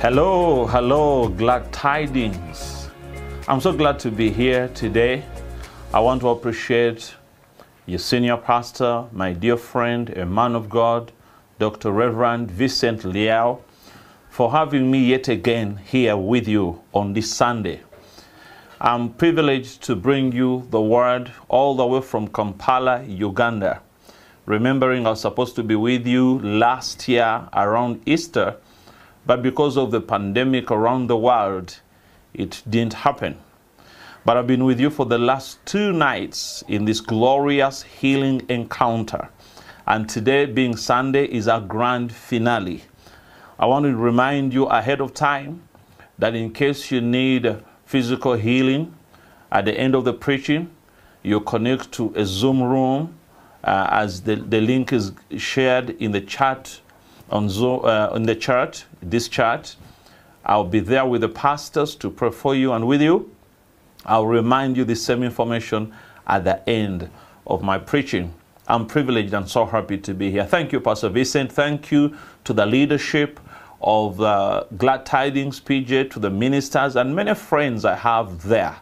Hello, hello, glad tidings. I'm so glad to be here today. I want to appreciate your senior pastor, my dear friend, a man of God, Dr. Reverend Vincent Leoh, for having me yet again here with you on this Sunday. I'm privileged to bring you the word all the way from Kampala, Uganda. Remembering I was supposed to be with you last year around Easter, but because of the pandemic around the world, it didn't happen. But I've been with you for the last two nights in this glorious healing encounter. And today, being Sunday, is our grand finale. I want to remind you ahead of time that in case you need physical healing, at the end of the preaching, you connect to a Zoom room uh, as the, the link is shared in the chat on uh, in the chat, this chat. I'll be there with the pastors to pray for you and with you. I'll remind you the same information at the end of my preaching. I'm privileged and so happy to be here. Thank you, Pastor Vincent. Thank you to the leadership of uh, Glad Tidings PJ, to the ministers, and many friends I have there.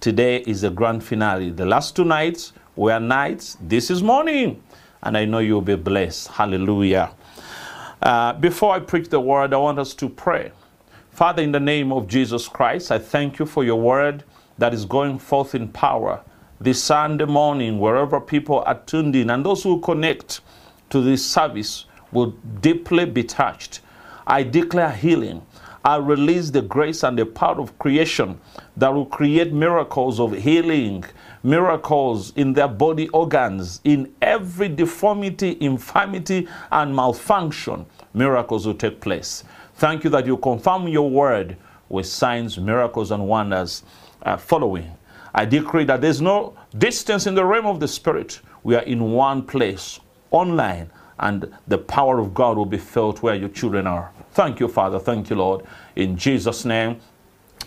Today is the grand finale. The last two nights were nights. This is morning. And I know you'll be blessed. Hallelujah. Uh, before I preach the word, I want us to pray. Father, in the name of Jesus Christ, I thank you for your word that is going forth in power this Sunday morning, wherever people are tuned in, and those who connect to this service will deeply be touched. I declare healing. I release the grace and the power of creation that will create miracles of healing, miracles in their body organs, in every deformity, infirmity, and malfunction. Miracles will take place. Thank you that you confirm your word with signs, miracles, and wonders uh, following. I decree that there's no distance in the realm of the Spirit. We are in one place, online, and the power of God will be felt where your children are. Thank you, Father. Thank you, Lord. In Jesus' name,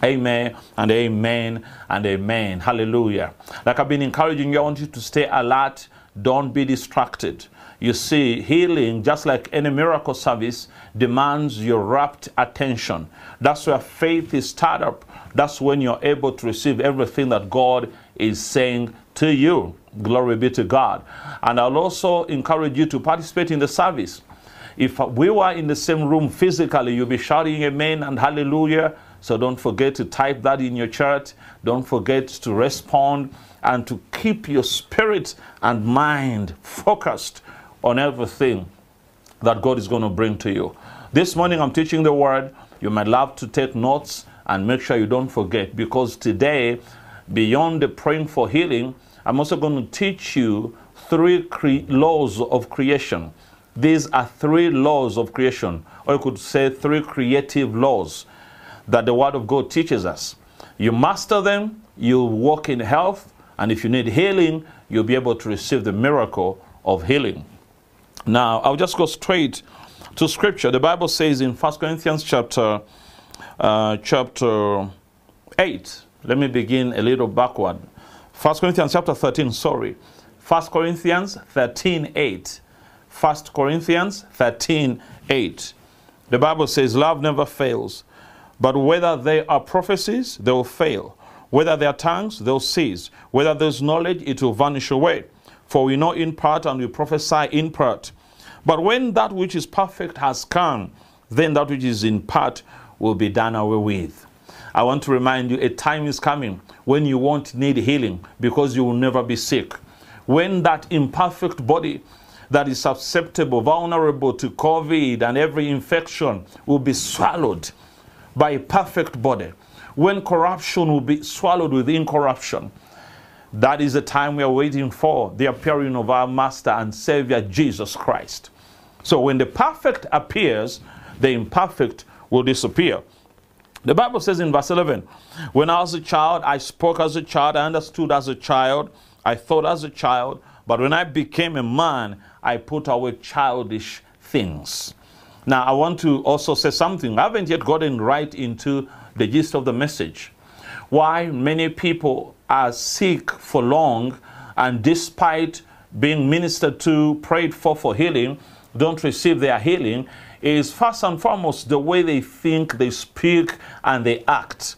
Amen and amen and amen. Hallelujah. Like I've been encouraging you, I want you to stay alert. Don't be distracted. You see, healing, just like any miracle service, demands your rapt attention. That's where faith is started up. That's when you're able to receive everything that God is saying to you. Glory be to God. And I'll also encourage you to participate in the service. If we were in the same room physically, you'll be shouting amen and hallelujah. So don't forget to type that in your chat. Don't forget to respond and to keep your spirit and mind focused on everything that God is going to bring to you. This morning I'm teaching the word. You might love to take notes and make sure you don't forget because today, beyond the praying for healing, I'm also going to teach you three cre- laws of creation. These are three laws of creation, or you could say three creative laws that the Word of God teaches us. You master them, you walk in health, and if you need healing, you'll be able to receive the miracle of healing. Now, I'll just go straight to Scripture. The Bible says in 1 Corinthians chapter uh, chapter 8. Let me begin a little backward. 1 Corinthians chapter 13, sorry. 1 Corinthians 13, 8. 1 Corinthians 13, 8. The Bible says, Love never fails, but whether they are prophecies, they will fail. Whether they are tongues, they'll cease. Whether there's knowledge, it will vanish away. For we know in part and we prophesy in part. But when that which is perfect has come, then that which is in part will be done away with. I want to remind you a time is coming when you won't need healing because you will never be sick. When that imperfect body that is susceptible, vulnerable to COVID and every infection will be swallowed by a perfect body. When corruption will be swallowed with incorruption. That is the time we are waiting for the appearing of our Master and Savior Jesus Christ. So when the perfect appears, the imperfect will disappear. The Bible says in verse 11, When I was a child, I spoke as a child, I understood as a child, I thought as a child, but when I became a man, I put away childish things. Now, I want to also say something. I haven't yet gotten right into the gist of the message. Why many people are sick for long and despite being ministered to, prayed for for healing, don't receive their healing is first and foremost the way they think, they speak, and they act.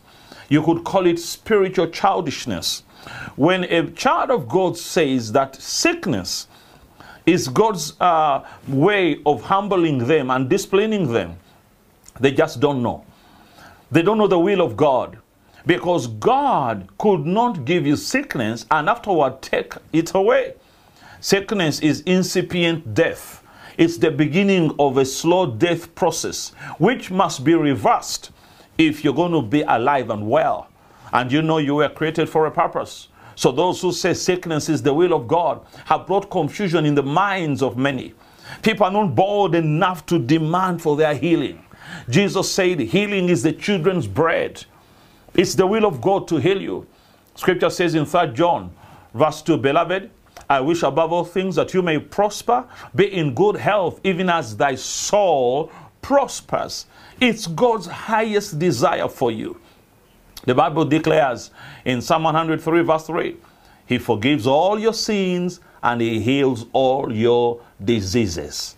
You could call it spiritual childishness. When a child of God says that sickness is God's uh, way of humbling them and disciplining them, they just don't know. They don't know the will of God because God could not give you sickness and afterward take it away. Sickness is incipient death. It's the beginning of a slow death process, which must be reversed if you're going to be alive and well. And you know you were created for a purpose. So those who say sickness is the will of God have brought confusion in the minds of many. People are not bold enough to demand for their healing. Jesus said, Healing is the children's bread. It's the will of God to heal you. Scripture says in 3 John, verse 2, Beloved, I wish above all things that you may prosper, be in good health, even as thy soul prospers. It's God's highest desire for you. The Bible declares in Psalm 103, verse 3, He forgives all your sins and He heals all your diseases.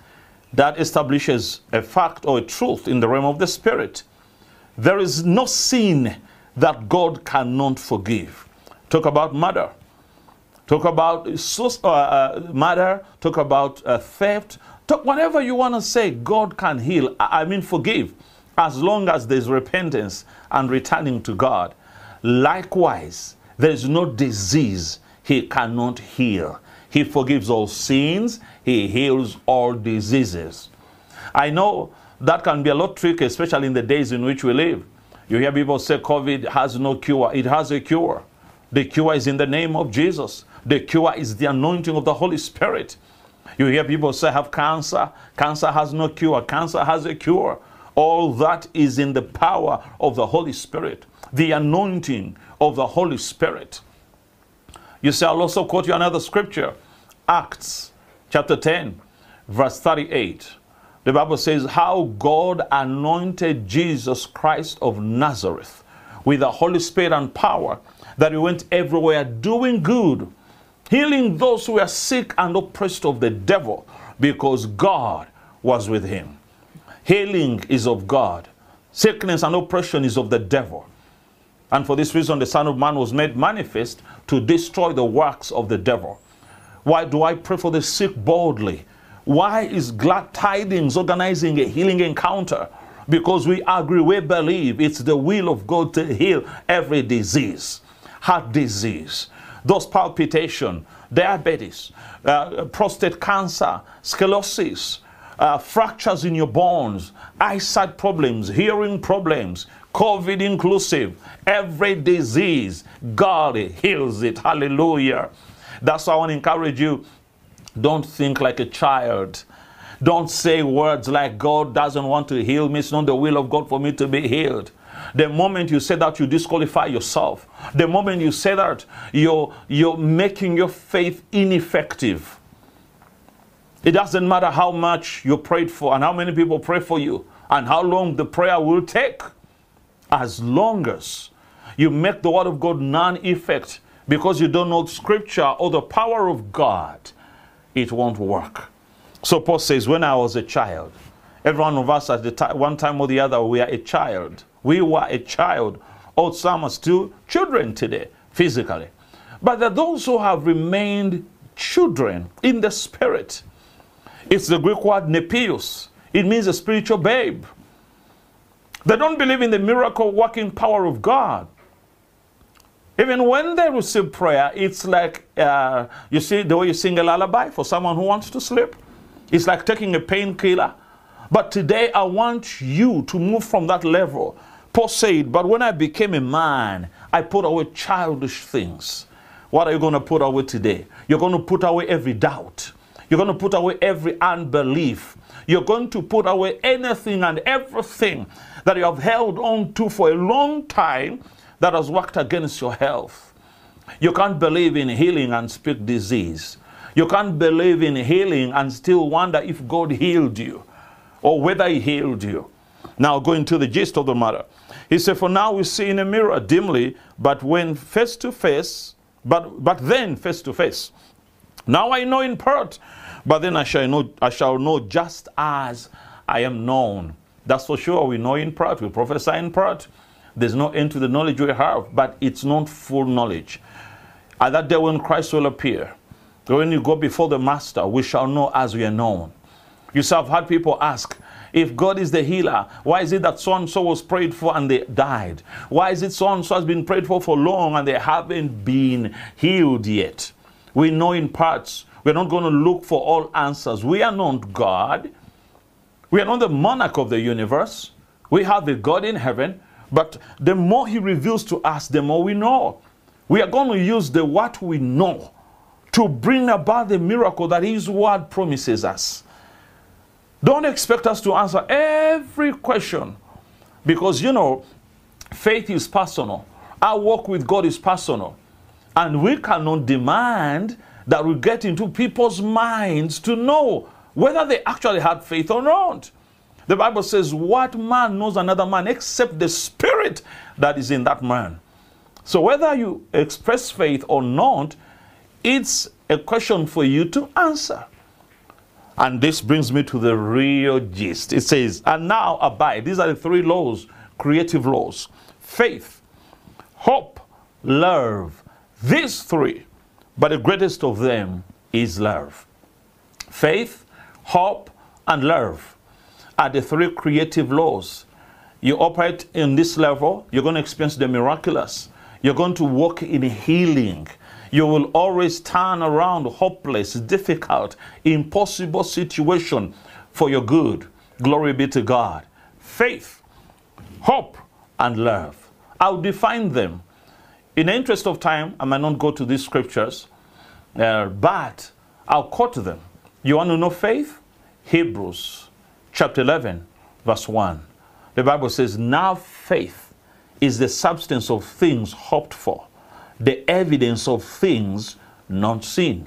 That establishes a fact or a truth in the realm of the Spirit. There is no sin that God cannot forgive. Talk about murder. Talk about uh, uh, murder. Talk about uh, theft. Talk whatever you want to say. God can heal. I mean, forgive, as long as there's repentance and returning to God. Likewise, there is no disease He cannot heal. He forgives all sins. He heals all diseases. I know that can be a lot tricky, especially in the days in which we live. You hear people say COVID has no cure. It has a cure. The cure is in the name of Jesus. The cure is the anointing of the Holy Spirit. You hear people say have cancer. Cancer has no cure. Cancer has a cure. All that is in the power of the Holy Spirit, the anointing of the Holy Spirit. You see, I'll also quote you another scripture Acts chapter 10, verse 38. The Bible says, How God anointed Jesus Christ of Nazareth with the Holy Spirit and power, that he went everywhere doing good, healing those who were sick and oppressed of the devil, because God was with him. Healing is of God, sickness and oppression is of the devil. And for this reason, the Son of Man was made manifest to destroy the works of the devil. Why do I pray for the sick boldly? Why is Glad Tidings organizing a healing encounter? Because we agree, we believe it's the will of God to heal every disease, heart disease, those palpitation, diabetes, uh, prostate cancer, scoliosis, uh, fractures in your bones, eyesight problems, hearing problems, COVID inclusive, every disease, God heals it. Hallelujah. That's why I want to encourage you don't think like a child. Don't say words like God doesn't want to heal me. It's not the will of God for me to be healed. The moment you say that, you disqualify yourself. The moment you say that, you're, you're making your faith ineffective. It doesn't matter how much you prayed for and how many people pray for you and how long the prayer will take. As long as you make the word of God non effect because you don't know scripture or the power of God, it won't work. So Paul says, when I was a child, every one of us at the one time or the other, we are a child. We were a child. Or some are still children today, physically. But there are those who have remained children in the spirit. It's the Greek word nepios. It means a spiritual babe. They don't believe in the miracle working power of God. Even when they receive prayer, it's like, uh, you see, the way you sing a lullaby for someone who wants to sleep. It's like taking a painkiller. But today, I want you to move from that level. Paul said, But when I became a man, I put away childish things. What are you going to put away today? You're going to put away every doubt. You're going to put away every unbelief. You're going to put away anything and everything that you have held on to for a long time that has worked against your health. You can't believe in healing and speak disease. You can't believe in healing and still wonder if God healed you or whether He healed you. Now, going to the gist of the matter. He said, For now we see in a mirror dimly, but when face to face, but, but then face to face. Now I know in part, but then I shall know, I shall know just as I am known. That's for sure. We know in part, we prophesy in part. There's no end to the knowledge we have, but it's not full knowledge. At that day when Christ will appear, when you go before the Master, we shall know as we are known. You see, I've had people ask, if God is the healer, why is it that so and so was prayed for and they died? Why is it so and so has been prayed for for long and they haven't been healed yet? We know in parts. We're not going to look for all answers. We are not God. We are not the monarch of the universe. We have a God in heaven. But the more He reveals to us, the more we know. We are going to use the what we know to bring about the miracle that His word promises us. Don't expect us to answer every question because you know, faith is personal. Our walk with God is personal. And we cannot demand that will get into people's minds to know whether they actually had faith or not. The Bible says, What man knows another man except the spirit that is in that man? So, whether you express faith or not, it's a question for you to answer. And this brings me to the real gist. It says, And now abide. These are the three laws, creative laws faith, hope, love. These three, but the greatest of them is love. Faith, hope, and love are the three creative laws. You operate in this level, you're going to experience the miraculous. You're going to walk in healing. You will always turn around hopeless, difficult, impossible situation for your good. Glory be to God. Faith, hope, and love. I'll define them. In the interest of time, I might not go to these scriptures, uh, but I'll quote them. You want to know faith? Hebrews chapter 11, verse 1. The Bible says, Now faith is the substance of things hoped for the evidence of things not seen.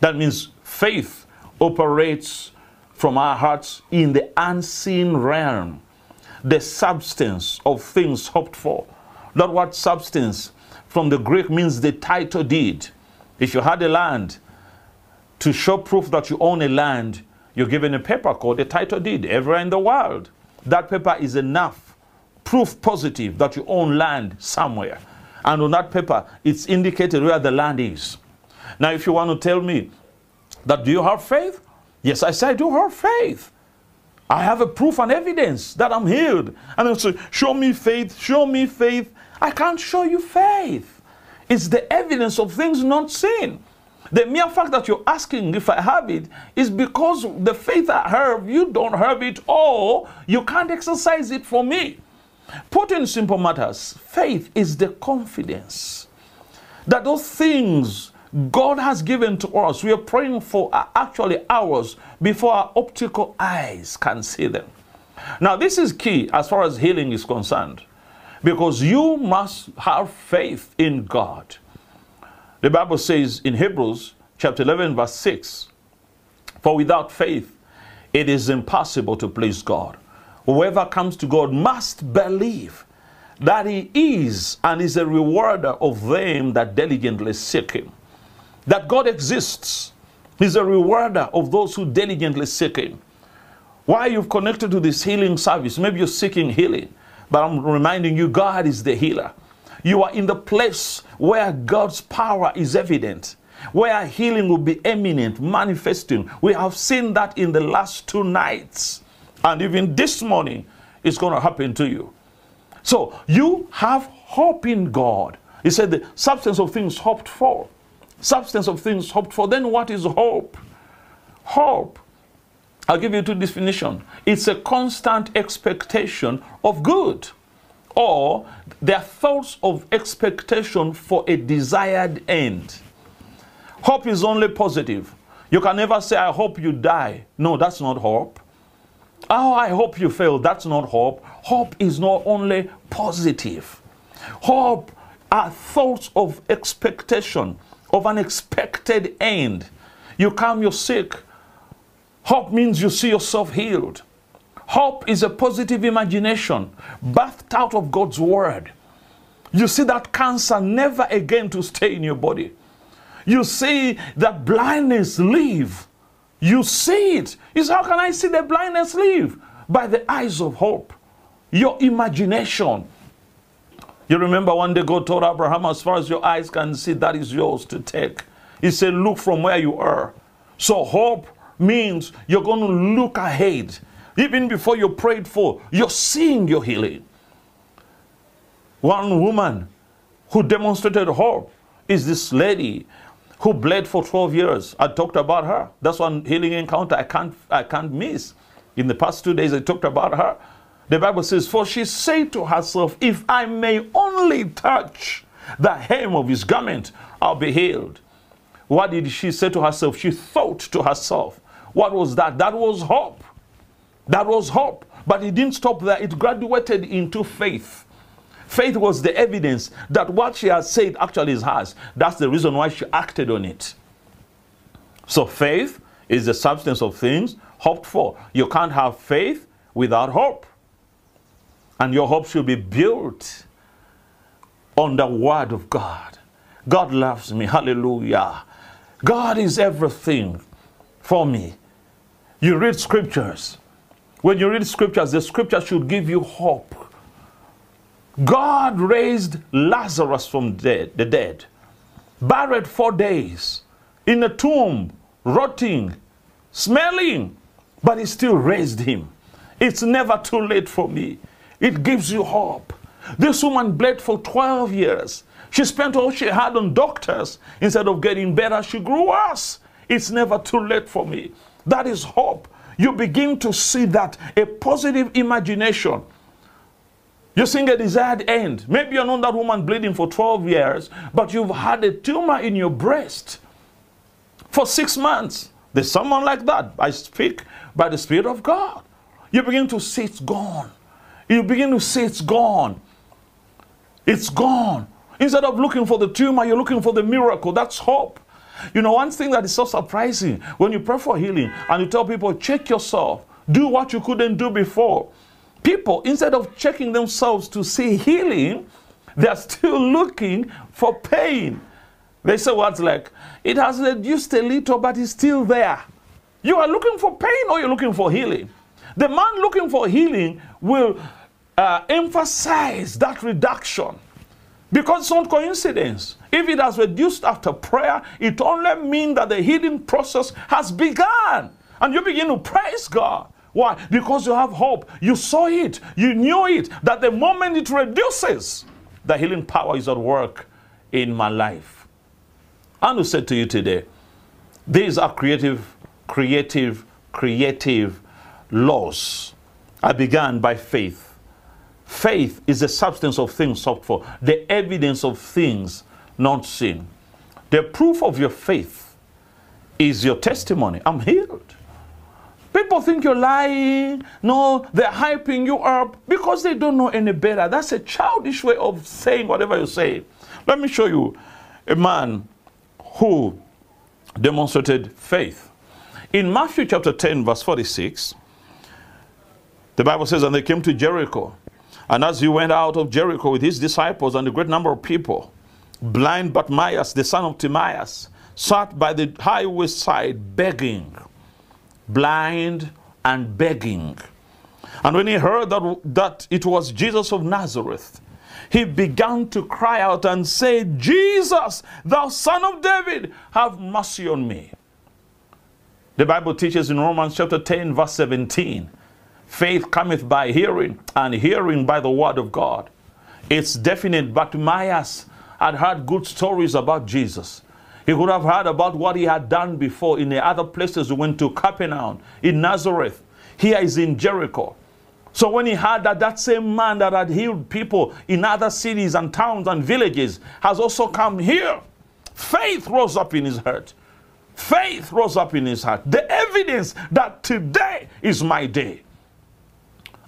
That means faith operates from our hearts in the unseen realm, the substance of things hoped for. That word substance from the Greek means the title deed. If you had a land, to show proof that you own a land, you're given a paper called a title deed everywhere in the world. That paper is enough proof positive that you own land somewhere. And on that paper, it's indicated where the land is. Now, if you want to tell me that do you have faith? Yes, I say I do have faith. I have a proof and evidence that I'm healed. And I say, show me faith, show me faith. I can't show you faith. It's the evidence of things not seen. The mere fact that you're asking if I have it is because the faith I have, you don't have it, or you can't exercise it for me. Put in simple matters, faith is the confidence that those things God has given to us, we are praying for uh, actually hours before our optical eyes can see them. Now, this is key as far as healing is concerned because you must have faith in God. The Bible says in Hebrews chapter 11, verse 6 For without faith, it is impossible to please God. Whoever comes to God must believe that He is and is a rewarder of them that diligently seek Him. That God exists. He's a rewarder of those who diligently seek Him. Why you've connected to this healing service? Maybe you're seeking healing, but I'm reminding you God is the healer. You are in the place where God's power is evident, where healing will be eminent, manifesting. We have seen that in the last two nights. And even this morning, it's going to happen to you. So you have hope in God. He said the substance of things hoped for. Substance of things hoped for. Then what is hope? Hope. I'll give you two definitions. It's a constant expectation of good, or there are thoughts of expectation for a desired end. Hope is only positive. You can never say, I hope you die. No, that's not hope. Oh, I hope you fail. That's not hope. Hope is not only positive. Hope are thoughts of expectation, of an expected end. You come, you're sick. Hope means you see yourself healed. Hope is a positive imagination bathed out of God's word. You see that cancer never again to stay in your body. You see that blindness leave You see it. Said, How can I see the blindness leave? By the eyes of hope, your imagination. You remember one day God told Abraham, As far as your eyes can see, that is yours to take. He said, Look from where you are. So hope means you're going to look ahead. Even before you prayed for, you're seeing your healing. One woman who demonstrated hope is this lady who bled for 12 years. I talked about her. That's one healing encounter I can't, I can't miss. In the past two days, I talked about her. The Bible says, For she said to herself, If I may only touch the hem of his garment, I'll be healed. What did she say to herself? She thought to herself. What was that? That was hope. That was hope. But it didn't stop there, it graduated into faith. Faith was the evidence that what she has said actually is hers. That's the reason why she acted on it. So faith is the substance of things hoped for. You can't have faith without hope. And your hope should be built on the Word of God. God loves me. Hallelujah. God is everything for me. You read scriptures. When you read scriptures, the scripture should give you hope. God raised Lazarus from dead, the dead, buried four days in a tomb, rotting, smelling, but he still raised him. It's never too late for me. It gives you hope. This woman bled for 12 years. She spent all she had on doctors. Instead of getting better, she grew worse. It's never too late for me. That is hope. You begin to see that a positive imagination you're seeing a desired end. Maybe you're not that woman bleeding for 12 years, but you've had a tumor in your breast for six months. There's someone like that. I speak by the Spirit of God. You begin to see it's gone. You begin to see it's gone. It's gone. Instead of looking for the tumor, you're looking for the miracle. That's hope. You know, one thing that is so surprising when you pray for healing and you tell people, check yourself, do what you couldn't do before people, instead of checking themselves to see healing, they're still looking for pain. They say words like, it has reduced a little, but it's still there. You are looking for pain or you're looking for healing? The man looking for healing will uh, emphasize that reduction because it's not coincidence. If it has reduced after prayer, it only means that the healing process has begun. And you begin to praise God. Why? Because you have hope. You saw it. You knew it. That the moment it reduces, the healing power is at work in my life. And I said to you today, these are creative, creative, creative laws. I began by faith. Faith is the substance of things hoped for, the evidence of things not seen. The proof of your faith is your testimony. I'm healed. People think you're lying. No, they're hyping you up because they don't know any better. That's a childish way of saying whatever you say. Let me show you a man who demonstrated faith. In Matthew chapter 10, verse 46, the Bible says, And they came to Jericho. And as he went out of Jericho with his disciples and a great number of people, blind Bartimaeus, the son of Timaeus, sat by the highway side begging blind, and begging. And when he heard that, that it was Jesus of Nazareth, he began to cry out and say, Jesus, thou son of David, have mercy on me. The Bible teaches in Romans chapter 10, verse 17 faith cometh by hearing, and hearing by the word of God. It's definite, but Bartimaeus had heard good stories about Jesus. He could have heard about what he had done before in the other places. he went to Capernaum, in Nazareth. Here is in Jericho. So when he heard that that same man that had healed people in other cities and towns and villages has also come here, faith rose up in his heart. Faith rose up in his heart. The evidence that today is my day.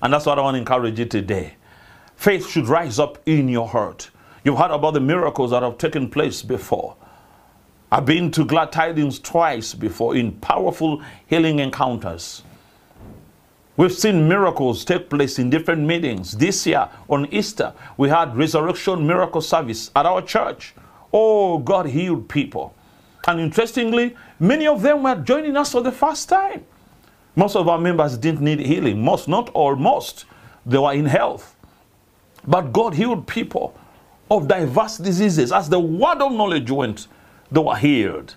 And that's what I want to encourage you today. Faith should rise up in your heart. You've heard about the miracles that have taken place before. I've been to Glad Tidings twice before in powerful healing encounters. We've seen miracles take place in different meetings. This year on Easter, we had resurrection miracle service at our church. Oh, God healed people. And interestingly, many of them were joining us for the first time. Most of our members didn't need healing. Most, not all, most. They were in health. But God healed people of diverse diseases. As the word of knowledge went, they were healed.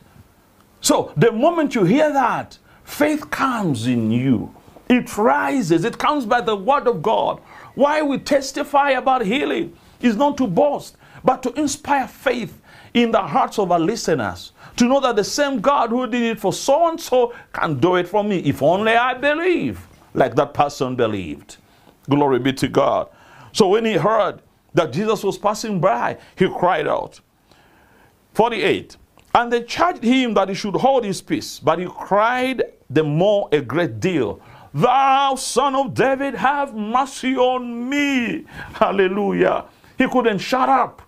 So the moment you hear that, faith comes in you. It rises. It comes by the word of God. Why we testify about healing is not to boast, but to inspire faith in the hearts of our listeners. To know that the same God who did it for so and so can do it for me if only I believe, like that person believed. Glory be to God. So when he heard that Jesus was passing by, he cried out. 48. And they charged him that he should hold his peace, but he cried the more a great deal. Thou son of David, have mercy on me. Hallelujah. He couldn't shut up.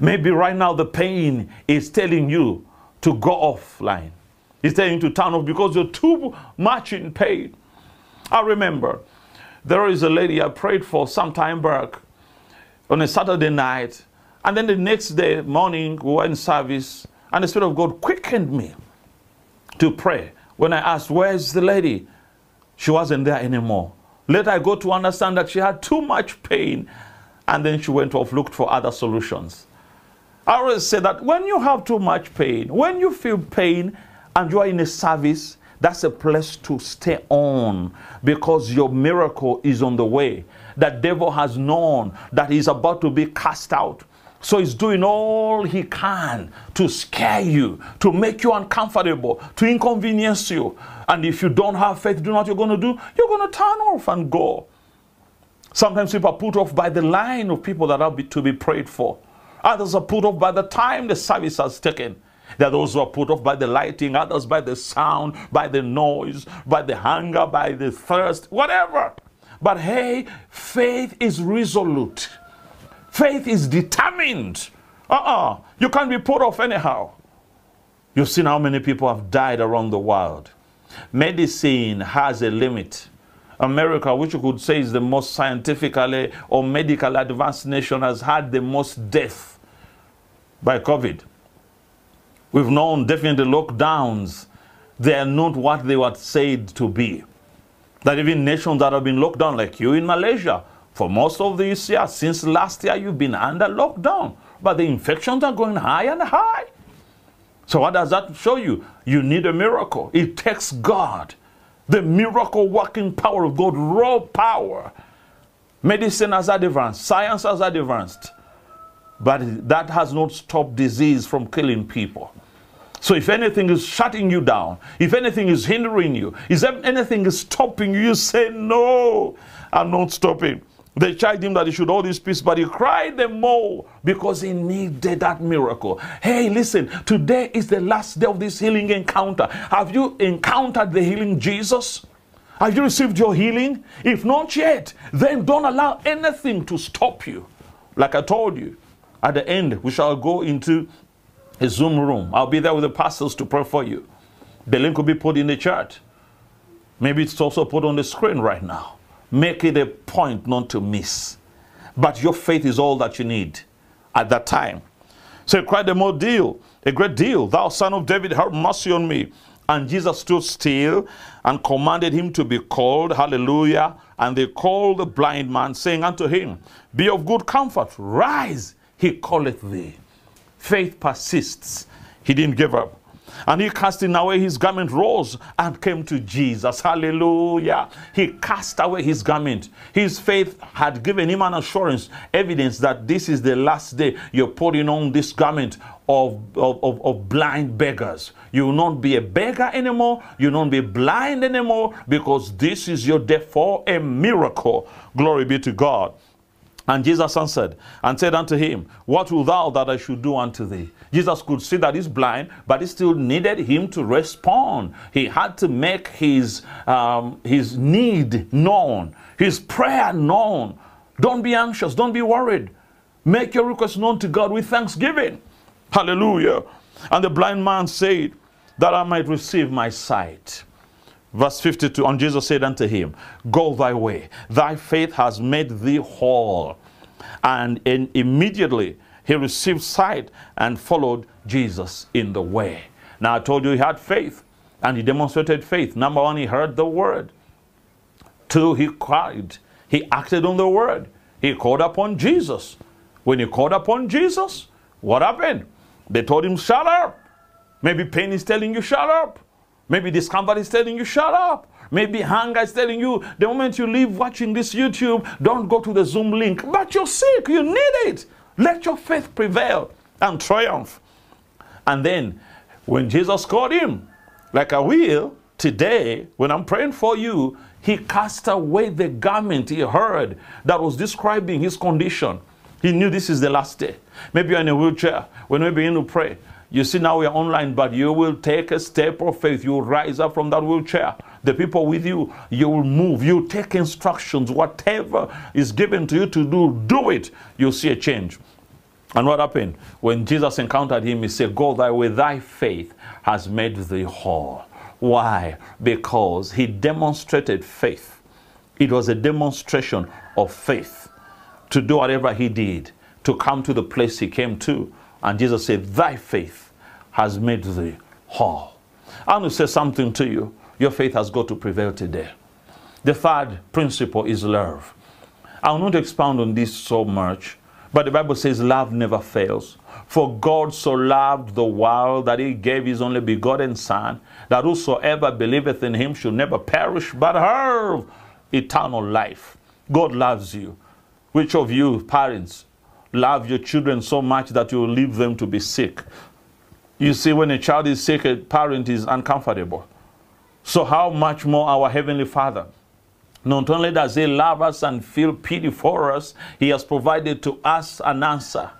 Maybe right now the pain is telling you to go offline. It's telling you to turn off because you're too much in pain. I remember there is a lady I prayed for some time back on a Saturday night. And then the next day morning, we were in service, and the Spirit of God quickened me to pray. When I asked, Where's the lady? She wasn't there anymore. Later, I got to understand that she had too much pain, and then she went off, looked for other solutions. I always say that when you have too much pain, when you feel pain and you are in a service, that's a place to stay on because your miracle is on the way. That devil has known that he's about to be cast out. So he's doing all he can to scare you, to make you uncomfortable, to inconvenience you. And if you don't have faith, do what you're going to do? You're going to turn off and go. Sometimes people are put off by the line of people that are to be prayed for. Others are put off by the time the service has taken. There are those who are put off by the lighting, others by the sound, by the noise, by the hunger, by the thirst, whatever. But hey, faith is resolute. Faith is determined. Uh-uh. You can't be put off anyhow. You've seen how many people have died around the world. Medicine has a limit. America, which you could say is the most scientifically or medically advanced nation, has had the most death by COVID. We've known definitely lockdowns. They are not what they were said to be. That even nations that have been locked down, like you in Malaysia, for most of this year, since last year, you've been under lockdown. But the infections are going high and high. So, what does that show you? You need a miracle. It takes God, the miracle working power of God, raw power. Medicine has advanced, science has advanced. But that has not stopped disease from killing people. So if anything is shutting you down, if anything is hindering you, if anything is stopping you, you say, No, I'm not stopping. They charged him that he should hold his peace, but he cried the more because he needed that miracle. Hey, listen, today is the last day of this healing encounter. Have you encountered the healing Jesus? Have you received your healing? If not yet, then don't allow anything to stop you. Like I told you, at the end, we shall go into a Zoom room. I'll be there with the pastors to pray for you. The link will be put in the chat. Maybe it's also put on the screen right now. Make it a point not to miss. But your faith is all that you need at that time. So he cried a more deal, a great deal. Thou son of David, have mercy on me. And Jesus stood still and commanded him to be called. Hallelujah. And they called the blind man, saying unto him, Be of good comfort, rise, he calleth thee. Faith persists. He didn't give up. And he casting away his garment rose and came to Jesus. Hallelujah. He cast away his garment. His faith had given him an assurance, evidence that this is the last day you're putting on this garment of, of, of, of blind beggars. You will not be a beggar anymore. You will not be blind anymore because this is your day for a miracle. Glory be to God. And Jesus answered and said unto him, What wilt thou that I should do unto thee? Jesus could see that he's blind, but he still needed him to respond. He had to make his, um, his need known, his prayer known. Don't be anxious, don't be worried. Make your request known to God with thanksgiving. Hallelujah. And the blind man said, That I might receive my sight. Verse 52 And Jesus said unto him, Go thy way, thy faith has made thee whole. And in, immediately he received sight and followed Jesus in the way. Now, I told you he had faith and he demonstrated faith. Number one, he heard the word. Two, he cried. He acted on the word. He called upon Jesus. When he called upon Jesus, what happened? They told him, Shut up. Maybe pain is telling you, Shut up. Maybe this discomfort is telling you, Shut up. Maybe hunger is telling you, the moment you leave watching this YouTube, don't go to the Zoom link. But you're sick, you need it. Let your faith prevail and triumph. And then, when Jesus called him, like I will today, when I'm praying for you, he cast away the garment he heard that was describing his condition. He knew this is the last day. Maybe you're in a wheelchair. When we begin to pray, you see now we are online, but you will take a step of faith. You will rise up from that wheelchair. The people with you, you will move. You take instructions. Whatever is given to you to do, do it. You'll see a change. And what happened? When Jesus encountered him, he said, Go thy way, thy faith has made thee whole. Why? Because he demonstrated faith. It was a demonstration of faith to do whatever he did, to come to the place he came to. And Jesus said, Thy faith has made thee whole. I want to say something to you. Your faith has got to prevail today. The third principle is love. I will not expound on this so much, but the Bible says love never fails. For God so loved the world that he gave his only begotten Son, that whosoever believeth in him should never perish, but have eternal life. God loves you. Which of you, parents, love your children so much that you will leave them to be sick? You see, when a child is sick, a parent is uncomfortable. So, how much more our Heavenly Father? Not only does He love us and feel pity for us, He has provided to us an answer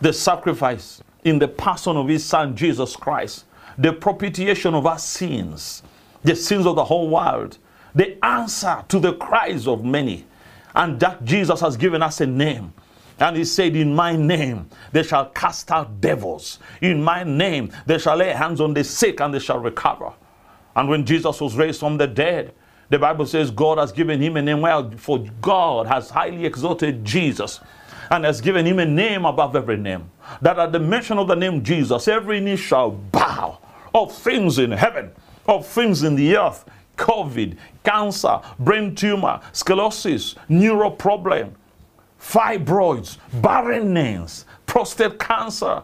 the sacrifice in the person of His Son, Jesus Christ, the propitiation of our sins, the sins of the whole world, the answer to the cries of many. And that Jesus has given us a name. And he said, In my name they shall cast out devils. In my name they shall lay hands on the sick and they shall recover. And when Jesus was raised from the dead, the Bible says God has given him a name. Well, for God has highly exalted Jesus and has given him a name above every name. That at the mention of the name Jesus, every knee shall bow of things in heaven, of things in the earth, COVID, cancer, brain tumor, sclerosis, neuro problem, fibroids, barrenness, prostate cancer,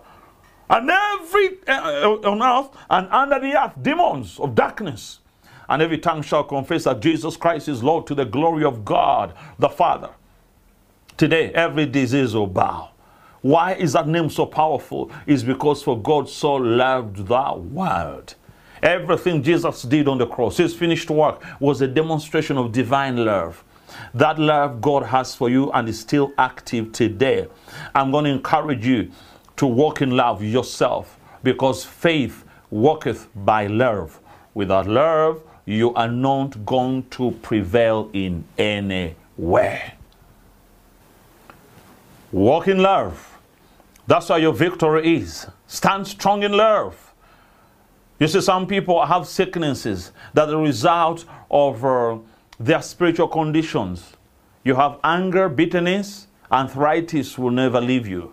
and every uh, on earth and under the earth, demons of darkness. And every tongue shall confess that Jesus Christ is Lord to the glory of God the Father. Today, every disease will bow. Why is that name so powerful? Is because for God so loved the world. Everything Jesus did on the cross, his finished work, was a demonstration of divine love. That love God has for you and is still active today. I'm going to encourage you to walk in love yourself because faith worketh by love. Without love, you are not going to prevail in any way. Walk in love. That's why your victory is. Stand strong in love. You see, some people have sicknesses that are the result of uh, their spiritual conditions. You have anger, bitterness, arthritis will never leave you.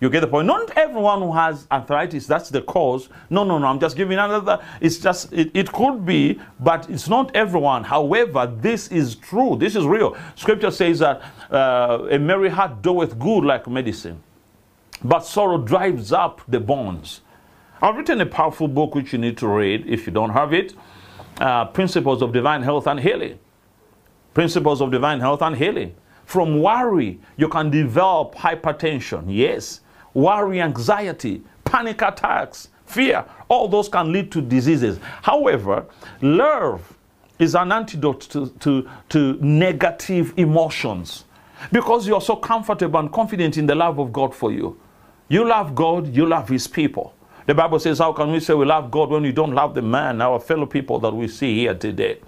You get the point. Not everyone who has arthritis, that's the cause. No, no, no. I'm just giving another. It's just, it, it could be, but it's not everyone. However, this is true. This is real. Scripture says that uh, a merry heart doeth good like medicine, but sorrow drives up the bones. I've written a powerful book which you need to read if you don't have it uh, Principles of Divine Health and Healing. Principles of Divine Health and Healing. From worry, you can develop hypertension. Yes worry, anxiety, panic attacks, fear, all those can lead to diseases. However, love is an antidote to, to, to negative emotions because you're so comfortable and confident in the love of God for you. You love God, you love His people. The Bible says, How can we say we love God when we don't love the man, our fellow people that we see here today?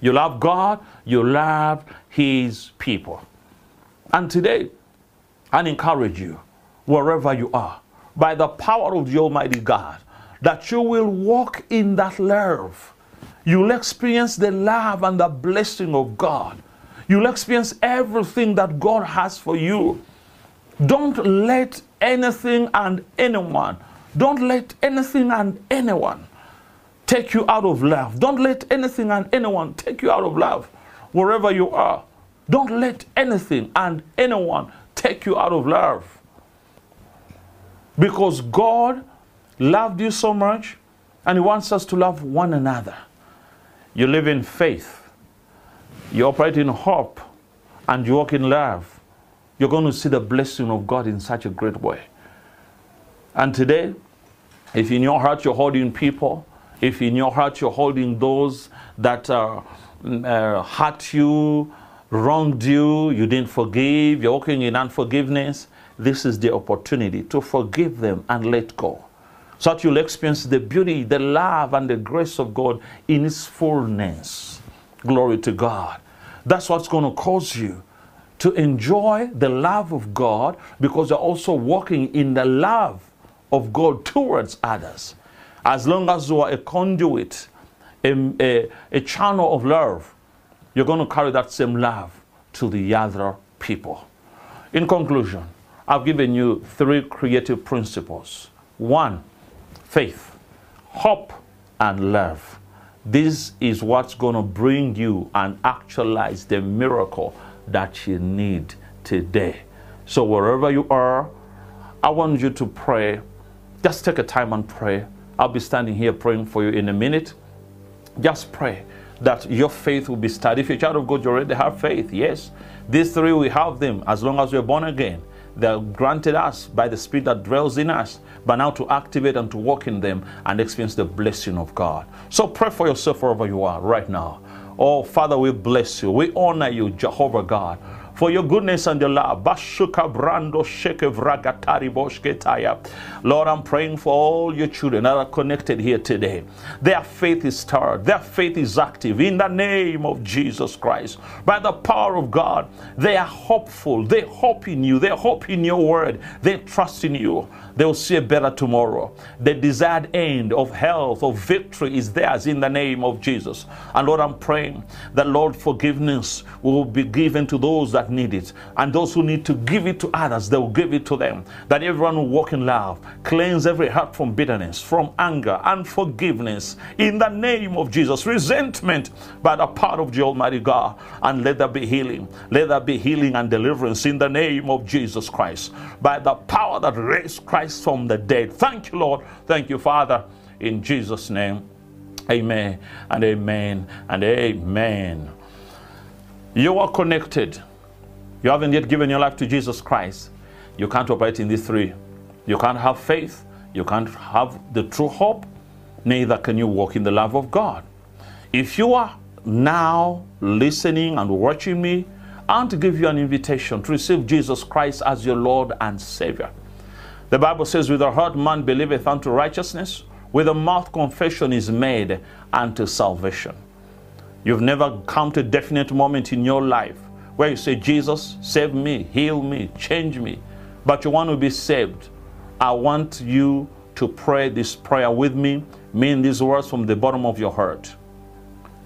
You love God, you love His people. And today, I encourage you wherever you are by the power of the Almighty God, that you will walk in that love. You'll experience the love and the blessing of God. You'll experience everything that God has for you. Don't let anything and anyone, don't let anything and anyone take you out of love. Don't let anything and anyone take you out of love wherever you are. Don't let anything and anyone take you out of love. Because God loved you so much and He wants us to love one another. You live in faith, you operate in hope, and you walk in love. You're going to see the blessing of God in such a great way. And today, if in your heart you're holding people, if in your heart you're holding those that uh, uh, hurt you, wronged you, you didn't forgive, you're walking in unforgiveness, this is the opportunity to forgive them and let go. So that you'll experience the beauty, the love, and the grace of God in its fullness. Glory to God. That's what's going to cause you to enjoy the love of God because you're also walking in the love of God towards others. As long as you are a conduit, a, a, a channel of love, you're going to carry that same love to the other people. In conclusion, I've given you three creative principles. One, faith, hope, and love. This is what's going to bring you and actualize the miracle that you need today. So, wherever you are, I want you to pray. Just take a time and pray. I'll be standing here praying for you in a minute. Just pray that your faith will be stirred. If you're a child of God, you already have faith. Yes. These three, we have them as long as we're born again. They're granted us by the Spirit that dwells in us, but now to activate and to walk in them and experience the blessing of God. So pray for yourself wherever you are right now. Oh, Father, we bless you. We honor you, Jehovah God for your goodness and your love. Bashuka brando sheke vragatari boshketaya. Lord, I'm praying for all your children that are connected here today. Their faith is stirred, their faith is active in the name of Jesus Christ. By the power of God, they are hopeful. They hope in you, they hope in your word, they trust in you. They will see a better tomorrow. The desired end of health, of victory is theirs in the name of Jesus. And Lord, I'm praying that, Lord, forgiveness will be given to those that need it. And those who need to give it to others, they will give it to them. That everyone will walk in love, cleanse every heart from bitterness, from anger, unforgiveness in the name of Jesus. Resentment by the power of the Almighty God. And let there be healing. Let there be healing and deliverance in the name of Jesus Christ. By the power that raised Christ from the dead. Thank you, Lord. Thank you, Father. In Jesus' name, amen and amen and amen. You are connected. You haven't yet given your life to Jesus Christ. You can't operate in these three. You can't have faith. You can't have the true hope. Neither can you walk in the love of God. If you are now listening and watching me, I want to give you an invitation to receive Jesus Christ as your Lord and Savior. The Bible says, With the heart man believeth unto righteousness, with the mouth confession is made unto salvation. You've never come to a definite moment in your life where you say, Jesus, save me, heal me, change me. But you want to be saved. I want you to pray this prayer with me. Mean these words from the bottom of your heart.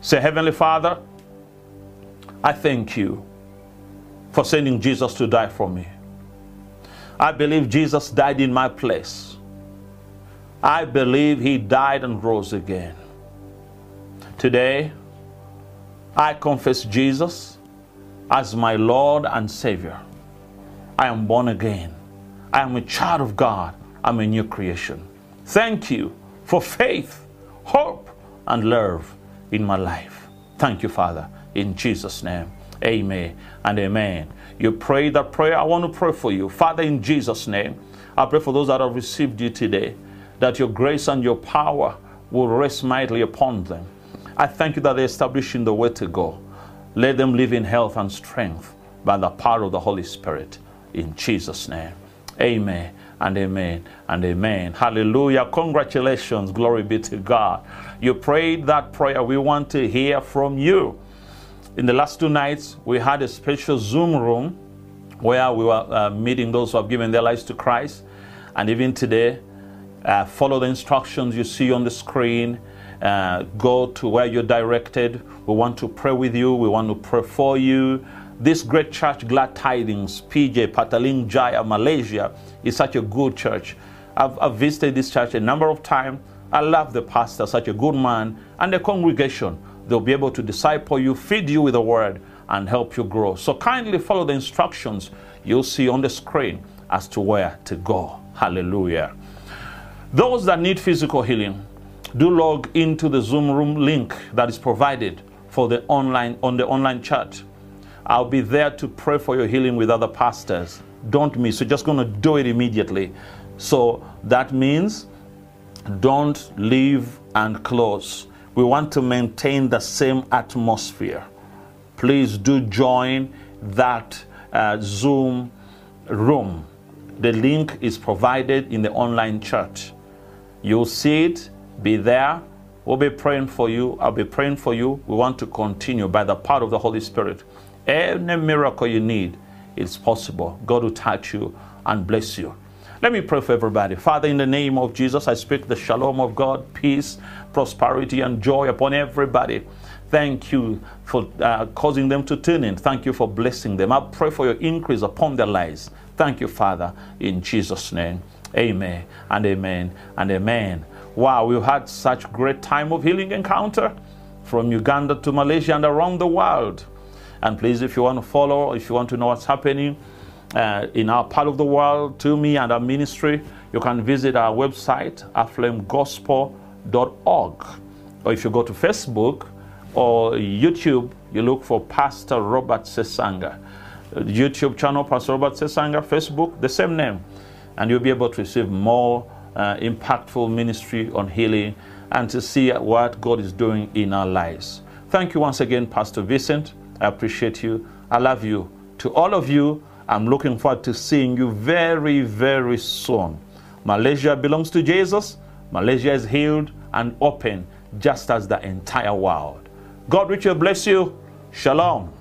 Say, Heavenly Father, I thank you for sending Jesus to die for me. I believe Jesus died in my place. I believe he died and rose again. Today, I confess Jesus as my Lord and Savior. I am born again. I am a child of God. I'm a new creation. Thank you for faith, hope, and love in my life. Thank you, Father. In Jesus' name, amen and amen you pray that prayer, I want to pray for you. Father, in Jesus' name, I pray for those that have received you today, that your grace and your power will rest mightily upon them. I thank you that they're establishing the way to go. Let them live in health and strength by the power of the Holy Spirit. In Jesus' name. Amen and amen and amen. Hallelujah. Congratulations. Glory be to God. You prayed that prayer. We want to hear from you. In the last two nights, we had a special Zoom room where we were uh, meeting those who have given their lives to Christ. And even today, uh, follow the instructions you see on the screen. Uh, go to where you're directed. We want to pray with you. We want to pray for you. This great church, Glad Tidings, PJ, Petaling Jaya, Malaysia, is such a good church. I've, I've visited this church a number of times. I love the pastor, such a good man, and the congregation. They'll be able to disciple you, feed you with the word, and help you grow. So kindly follow the instructions you'll see on the screen as to where to go. Hallelujah. Those that need physical healing, do log into the Zoom room link that is provided for the online on the online chat. I'll be there to pray for your healing with other pastors. Don't miss. We're just going to do it immediately. So that means don't leave and close. We want to maintain the same atmosphere. Please do join that uh, Zoom room. The link is provided in the online chat. You'll see it, be there. We'll be praying for you. I'll be praying for you. We want to continue by the power of the Holy Spirit. Any miracle you need, it's possible. God will touch you and bless you. Let me pray for everybody. Father, in the name of Jesus, I speak the shalom of God, peace, prosperity, and joy upon everybody. Thank you for uh, causing them to turn in. Thank you for blessing them. I pray for your increase upon their lives. Thank you, Father, in Jesus' name. Amen and amen and amen. Wow, we've had such great time of healing encounter from Uganda to Malaysia and around the world. And please, if you want to follow, if you want to know what's happening uh, in our part of the world to me and our ministry, you can visit our website, aflamegospel.org. Or if you go to Facebook or YouTube, you look for Pastor Robert Sesanga. YouTube channel, Pastor Robert Sesanga, Facebook, the same name. And you'll be able to receive more uh, impactful ministry on healing and to see what God is doing in our lives. Thank you once again, Pastor Vincent. I appreciate you. I love you. To all of you, I'm looking forward to seeing you very, very soon. Malaysia belongs to Jesus. Malaysia is healed and open just as the entire world. God richly bless you. Shalom.